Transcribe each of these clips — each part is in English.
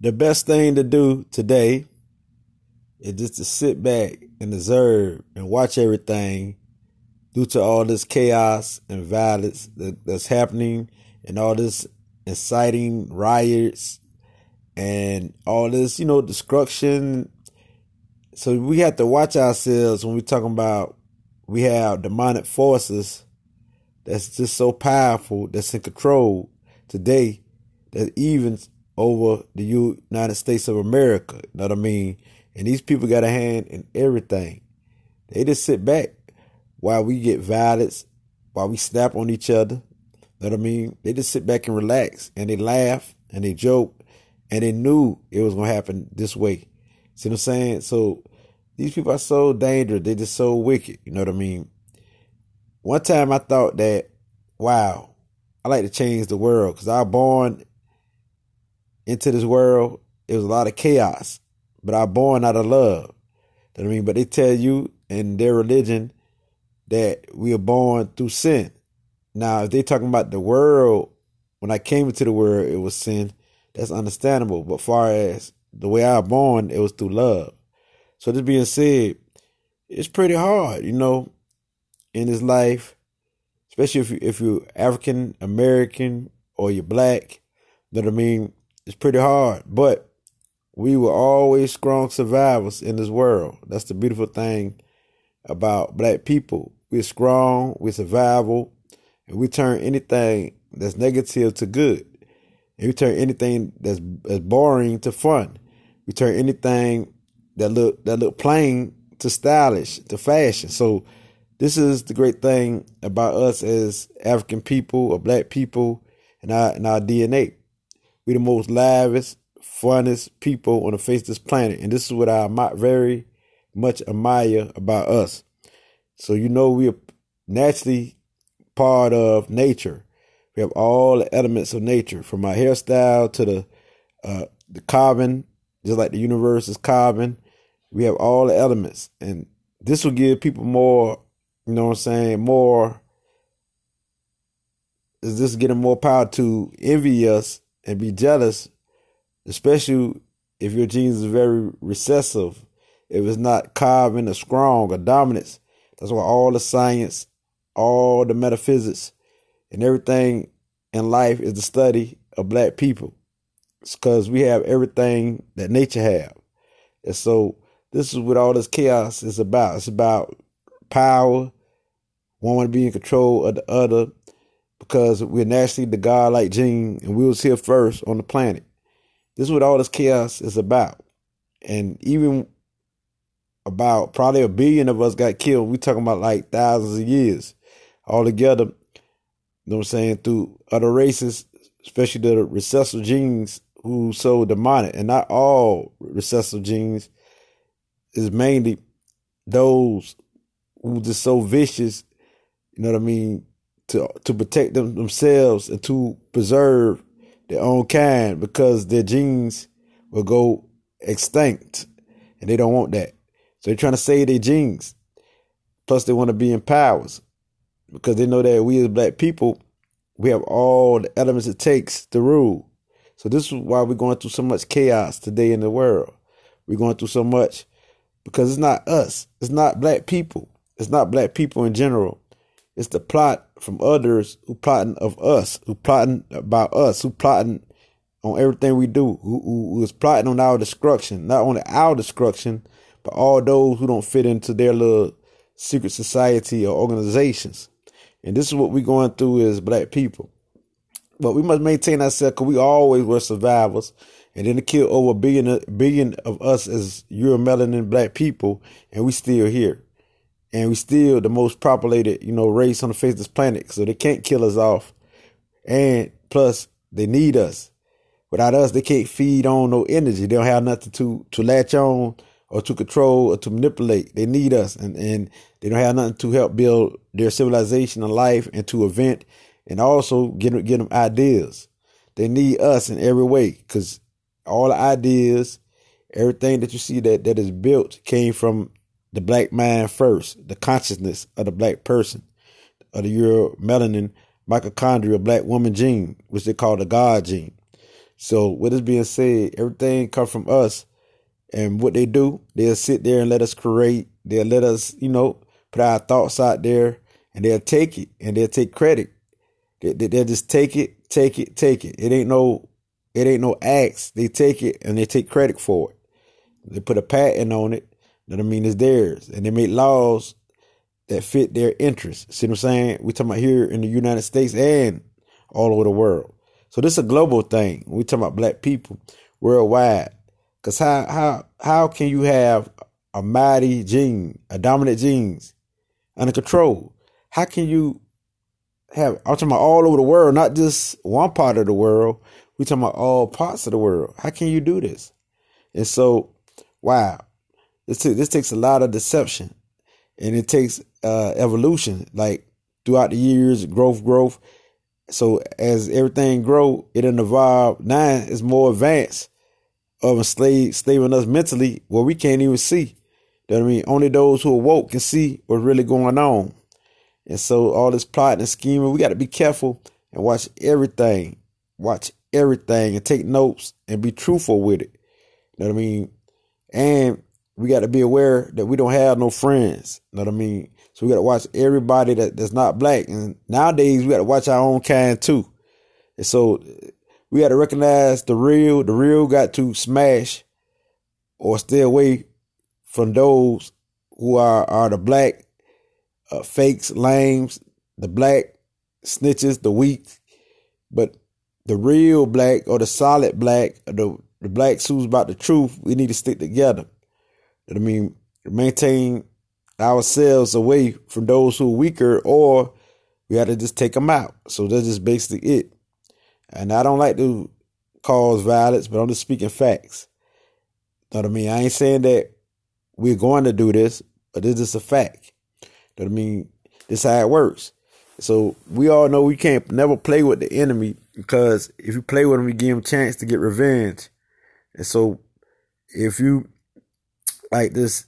the best thing to do today is just to sit back and observe and watch everything due to all this chaos and violence that, that's happening and all this inciting riots and all this, you know, destruction. So we have to watch ourselves when we're talking about we have demonic forces that's just so powerful, that's in control today, that even over the United States of America. You know what I mean? And these people got a hand in everything. They just sit back while we get violence, while we snap on each other. You know what I mean? They just sit back and relax and they laugh and they joke and they knew it was gonna happen this way. See what I'm saying? So these people are so dangerous. They're just so wicked. You know what I mean? One time I thought that, wow, I like to change the world because I was born into this world. It was a lot of chaos, but I born out of love. You know I mean? But they tell you in their religion that we are born through sin. Now, if they're talking about the world, when I came into the world, it was sin. That's understandable. But far as the way I was born, it was through love. So this being said, it's pretty hard, you know, in this life, especially if you if you're African American or you're black. You know what I mean? It's pretty hard, but we were always strong survivors in this world. That's the beautiful thing about black people. We're strong, we're survival, and we turn anything that's negative to good. And we turn anything that's, that's boring to fun. We turn anything that look that look plain to stylish to fashion. So this is the great thing about us as African people or black people and our and our DNA. We're the most lavish, funnest people on the face of this planet, and this is what I very much admire about us. So you know we're naturally part of nature. We have all the elements of nature, from our hairstyle to the uh, the carbon, just like the universe is carbon. We have all the elements, and this will give people more. You know what I'm saying? More is this getting more power to envy us and be jealous, especially if your genes is very recessive. If it's not carbon or strong or dominance, that's why all the science, all the metaphysics, and everything in life is the study of black people. It's because we have everything that nature have. And so this is what all this chaos is about. It's about power. One want to be in control of the other because we're naturally the godlike gene and we was here first on the planet. This is what all this chaos is about. And even about probably a billion of us got killed. We talking about like thousands of years all together. You know what I'm saying? Through other races, especially the recessive genes who so demonic, and not all recessive genes is mainly those who just so vicious. You know what I mean? To to protect them themselves and to preserve their own kind because their genes will go extinct, and they don't want that. So they're trying to save their genes. Plus, they want to be in powers because they know that we as black people, we have all the elements it takes to rule. So this is why we're going through so much chaos today in the world. We're going through so much because it's not us. It's not black people. It's not black people in general. It's the plot from others who plotting of us, who plotting about us, who plotting on everything we do, who, who, who is plotting on our destruction, not only our destruction, but all those who don't fit into their little secret society or organizations. And this is what we're going through as black people. But we must maintain ourselves because we always were survivors. And then to kill over a billion, of us as Euromelanin black people, and we still here. And we still the most populated, you know, race on the face of this planet. So they can't kill us off. And plus, they need us. Without us, they can't feed on no energy. They don't have nothing to, to latch on or to control or to manipulate. They need us and, and they don't have nothing to help build their civilization and life and to event and also get, get them ideas. They need us in every way because all the ideas, everything that you see that, that is built came from the black mind first, the consciousness of the black person, of the Euro melanin mitochondria black woman gene, which they call the God gene. So with this being said, everything come from us. And what they do, they'll sit there and let us create. They'll let us, you know, put our thoughts out there and they'll take it and they'll take credit. They, they, they'll just take it, take it, take it. It ain't no, it ain't no acts. They take it and they take credit for it. They put a patent on it. That I mean, it's theirs. And they make laws that fit their interests. See what I'm saying? We talking about here in the United States and all over the world. So this is a global thing. We talking about black people worldwide. Cause how how how can you have a mighty gene, a dominant genes under control? How can you have I'm talking about all over the world, not just one part of the world. We talking about all parts of the world. How can you do this? And so, wow, this t- this takes a lot of deception, and it takes uh, evolution. Like throughout the years, growth, growth. So as everything grow, it evolve. Now it's more advanced of enslaving us mentally where we can't even see. You know what I mean? Only those who are woke can see what's really going on. And so all this plotting and scheming, we got to be careful and watch everything. Watch everything and take notes and be truthful with it. You know what I mean? And we got to be aware that we don't have no friends. Know what I mean? So we got to watch everybody that, that's not black. And nowadays we got to watch our own kind too. And so we got to recognize the real. The real got to smash or stay away from those who are, are the black uh, fakes, lames, the black snitches, the weak. But the real black or the solid black, the, the blacks who's about the truth, we need to stick together. I mean, maintain ourselves away from those who are weaker, or we got to just take them out. So that's just basically it. And I don't like to cause violence, but I'm just speaking facts. Know what I mean? I ain't saying that we're going to do this, but this is a fact. Know what I mean? This how it works. So we all know we can't never play with the enemy because if you play with them, you give them a chance to get revenge. And so if you like this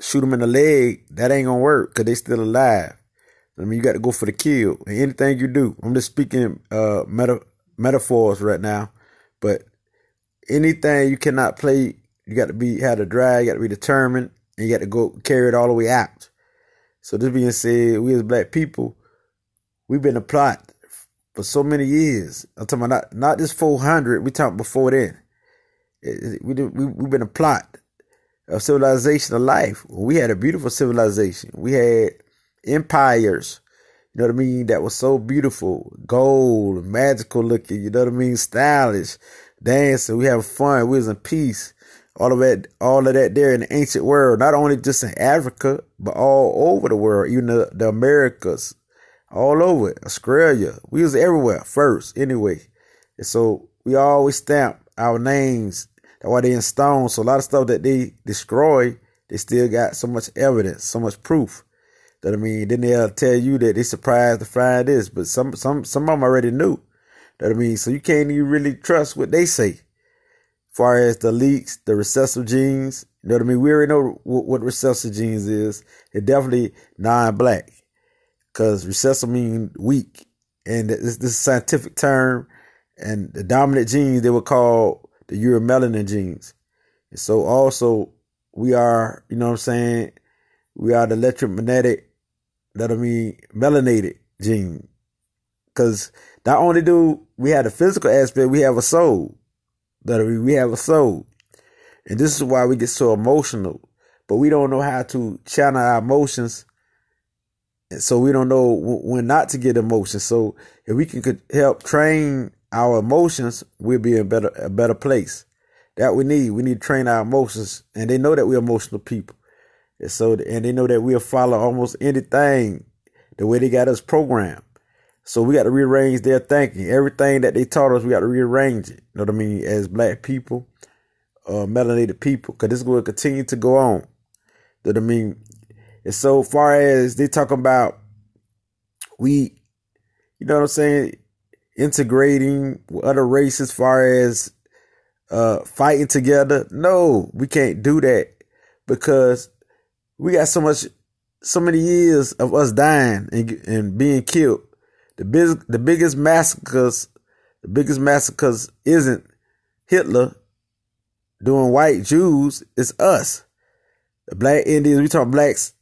shoot them in the leg, that ain't gonna work because they still alive. I mean, you got to go for the kill. And anything you do, I'm just speaking uh, meta- metaphors right now, but anything you cannot play, you got to be had to drive, you got to be determined, and you got to go carry it all the way out. So this being said, we as black people, we've been a plot for so many years. I'm talking about not not just 400. We talking before then. It, it, we, we we've been a plot of civilization of life. We had a beautiful civilization. We had empires, you know what I mean, that was so beautiful, gold, magical looking, you know what I mean, stylish, dancing, we have fun, we was in peace. All of that, all of that there in the ancient world, not only just in Africa, but all over the world, even the, the Americas, all over. Australia. We was everywhere first, anyway. And so we always stamp our names that's why they in stone. So a lot of stuff that they destroy, they still got so much evidence, so much proof. That I mean, then they'll tell you that they surprised to find this, but some some some of them already knew. That I mean, so you can't even really trust what they say. As far as the leaks, the recessive genes, you know what I mean? We already know what, what recessive genes is. It's definitely non-black, because recessive mean weak, and this, this is a scientific term. And the dominant genes they were call the uromelanin genes. And so also we are, you know what I'm saying, we are the electromagnetic, that I mean melanated gene. Cause not only do we have the physical aspect, we have a soul. That we have a soul. And this is why we get so emotional. But we don't know how to channel our emotions. And so we don't know when not to get emotions. So if we can help train our emotions, we'll be in better a better place. That we need. We need to train our emotions, and they know that we're emotional people. And so, and they know that we'll follow almost anything the way they got us programmed. So we got to rearrange their thinking. Everything that they taught us, we got to rearrange it. You know what I mean? As black people, uh, melanated people, because this is going to continue to go on. You know what I mean? And so far as they talk about, we, you know what I'm saying? Integrating with other races as far as uh, fighting together. No, we can't do that because we got so much, so many years of us dying and, and being killed. The big, the biggest massacres The biggest massacres isn't Hitler doing white Jews, it's us. The black Indians, we talk blacks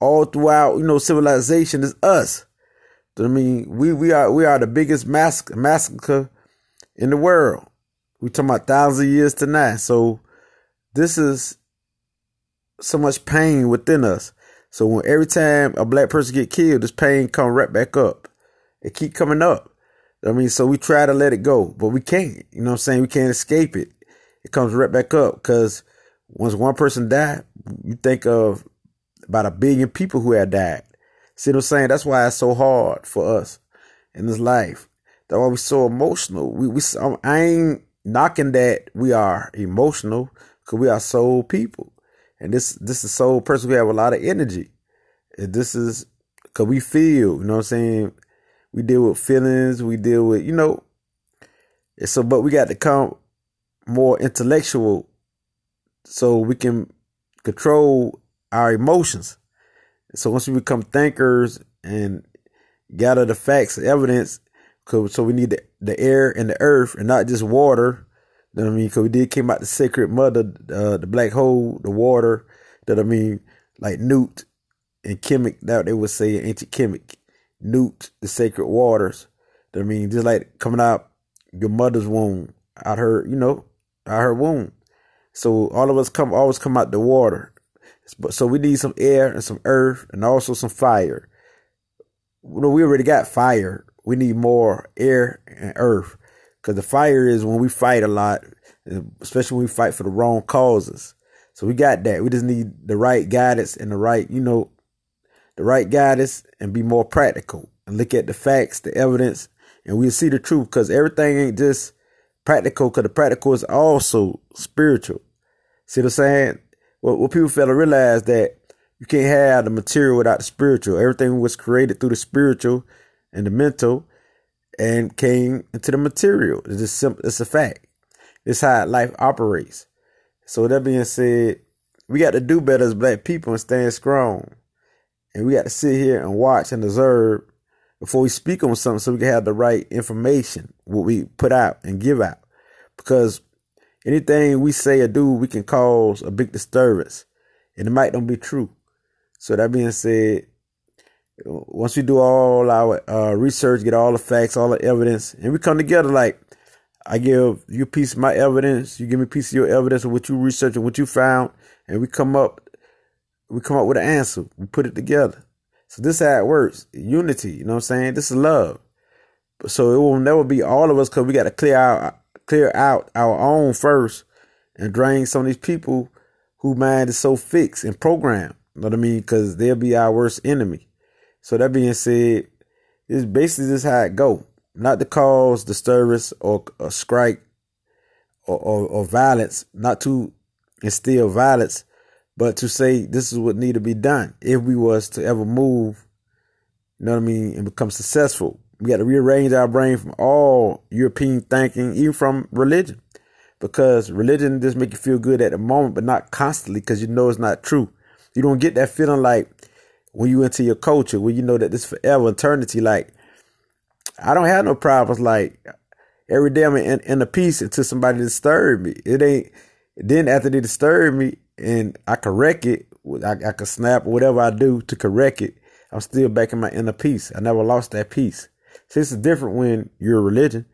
all throughout, you know, civilization is us. I mean, we, we are we are the biggest massacre, massacre in the world. We talking about thousands of years tonight. So this is so much pain within us. So when every time a black person get killed, this pain come right back up. It keep coming up. I mean, so we try to let it go, but we can't. You know what I'm saying? We can't escape it. It comes right back up because once one person died, you think of about a billion people who had died. See what I'm saying? That's why it's so hard for us in this life. That's why we're so emotional. We, we I ain't knocking that we are emotional because we are soul people. And this this is soul person We have a lot of energy. And this is because we feel, you know what I'm saying? We deal with feelings, we deal with, you know. So, but we got to come more intellectual so we can control our emotions. So once we become thinkers and gather the facts, evidence, cause, so we need the, the air and the earth and not just water. You know what I mean? Because we did came out the sacred mother, uh, the black hole, the water. That I mean, like Newt and Kemet, that they would say ancient Kemet, Newt, the sacred waters. That I mean, just like coming out your mother's womb, out her, you know, out her womb. So all of us come always come out the water. So we need some air and some earth and also some fire. Know, we already got fire. We need more air and earth. Because the fire is when we fight a lot, especially when we fight for the wrong causes. So we got that. We just need the right guidance and the right, you know, the right guidance and be more practical and look at the facts, the evidence, and we'll see the truth. Because everything ain't just practical, because the practical is also spiritual. See what I'm saying? What, what people fail to realize that you can't have the material without the spiritual. Everything was created through the spiritual and the mental and came into the material. It's just simple. It's a fact. It's how life operates. So that being said, we got to do better as black people and stand strong. And we got to sit here and watch and observe before we speak on something so we can have the right information, what we put out and give out. Because anything we say or do, we can cause a big disturbance. And it might not be true. So that being said, once we do all our uh, research, get all the facts, all the evidence, and we come together like I give you a piece of my evidence, you give me a piece of your evidence of what you researched and what you found, and we come up we come up with an answer. We put it together. So this is how it works. Unity, you know what I'm saying? This is love. So it will never be all of us because we got to clear out clear out our own first and drain some of these people who mind is so fixed and programmed. You know what I mean? Because they'll be our worst enemy. So that being said, it's basically just how it go. Not to cause disturbance or, a strike or, or, or violence, not to instill violence, but to say this is what need to be done if we was to ever move, you know what I mean, and become successful. We got to rearrange our brain from all European thinking, even from religion, because religion just make you feel good at the moment, but not constantly, because you know it's not true. You don't get that feeling like when you into your culture, when you know that this forever eternity. Like I don't have no problems. Like every day I'm in, in a peace until somebody disturb me. It ain't. Then after they disturb me, and I correct it. I, I can snap whatever I do to correct it. I'm still back in my inner peace. I never lost that peace. See, it's different when you're a religion.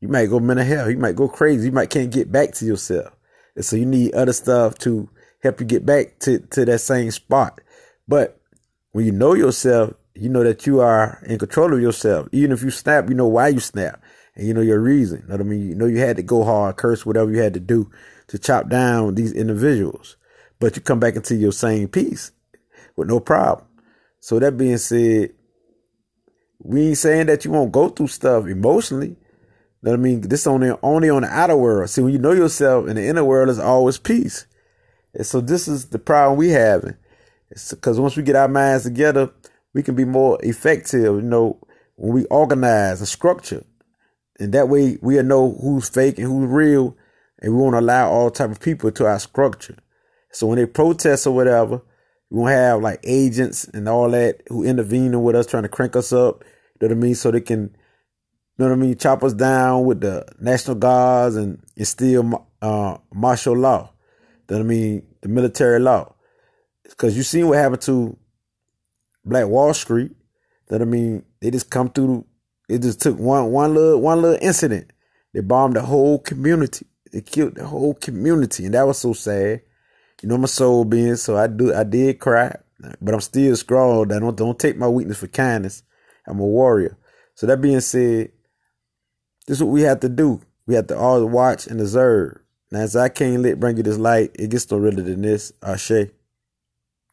You might go mental health. You might go crazy. You might can't get back to yourself. And so you need other stuff to help you get back to, to that same spot. But when you know yourself, you know that you are in control of yourself. Even if you snap, you know why you snap. And you know your reason. You know what I mean? You know you had to go hard, curse, whatever you had to do to chop down these individuals but you come back into your same peace with no problem. So that being said, we ain't saying that you won't go through stuff emotionally. I mean, this only only on the outer world. See, when you know yourself in the inner world, is always peace. And so this is the problem we having. because once we get our minds together, we can be more effective. You know, when we organize a structure, and that way we'll know who's fake and who's real, and we won't allow all type of people to our structure. So when they protest or whatever, we won't have like agents and all that who intervene with us trying to crank us up. You know what I mean? So they can you know what I mean, chop us down with the National Guards and instill uh, martial law. You know what I mean, the military law. Because you seen what happened to Black Wall Street. That I mean, they just come through. It just took one one little one little incident. They bombed the whole community. They killed the whole community, and that was so sad. You know my soul being, so I do I did cry, but I'm still strong. I don't don't take my weakness for kindness. I'm a warrior. So that being said, this is what we have to do. We have to all watch and observe. Now, as I can't let bring you this light, it gets no realer than this. Ashe.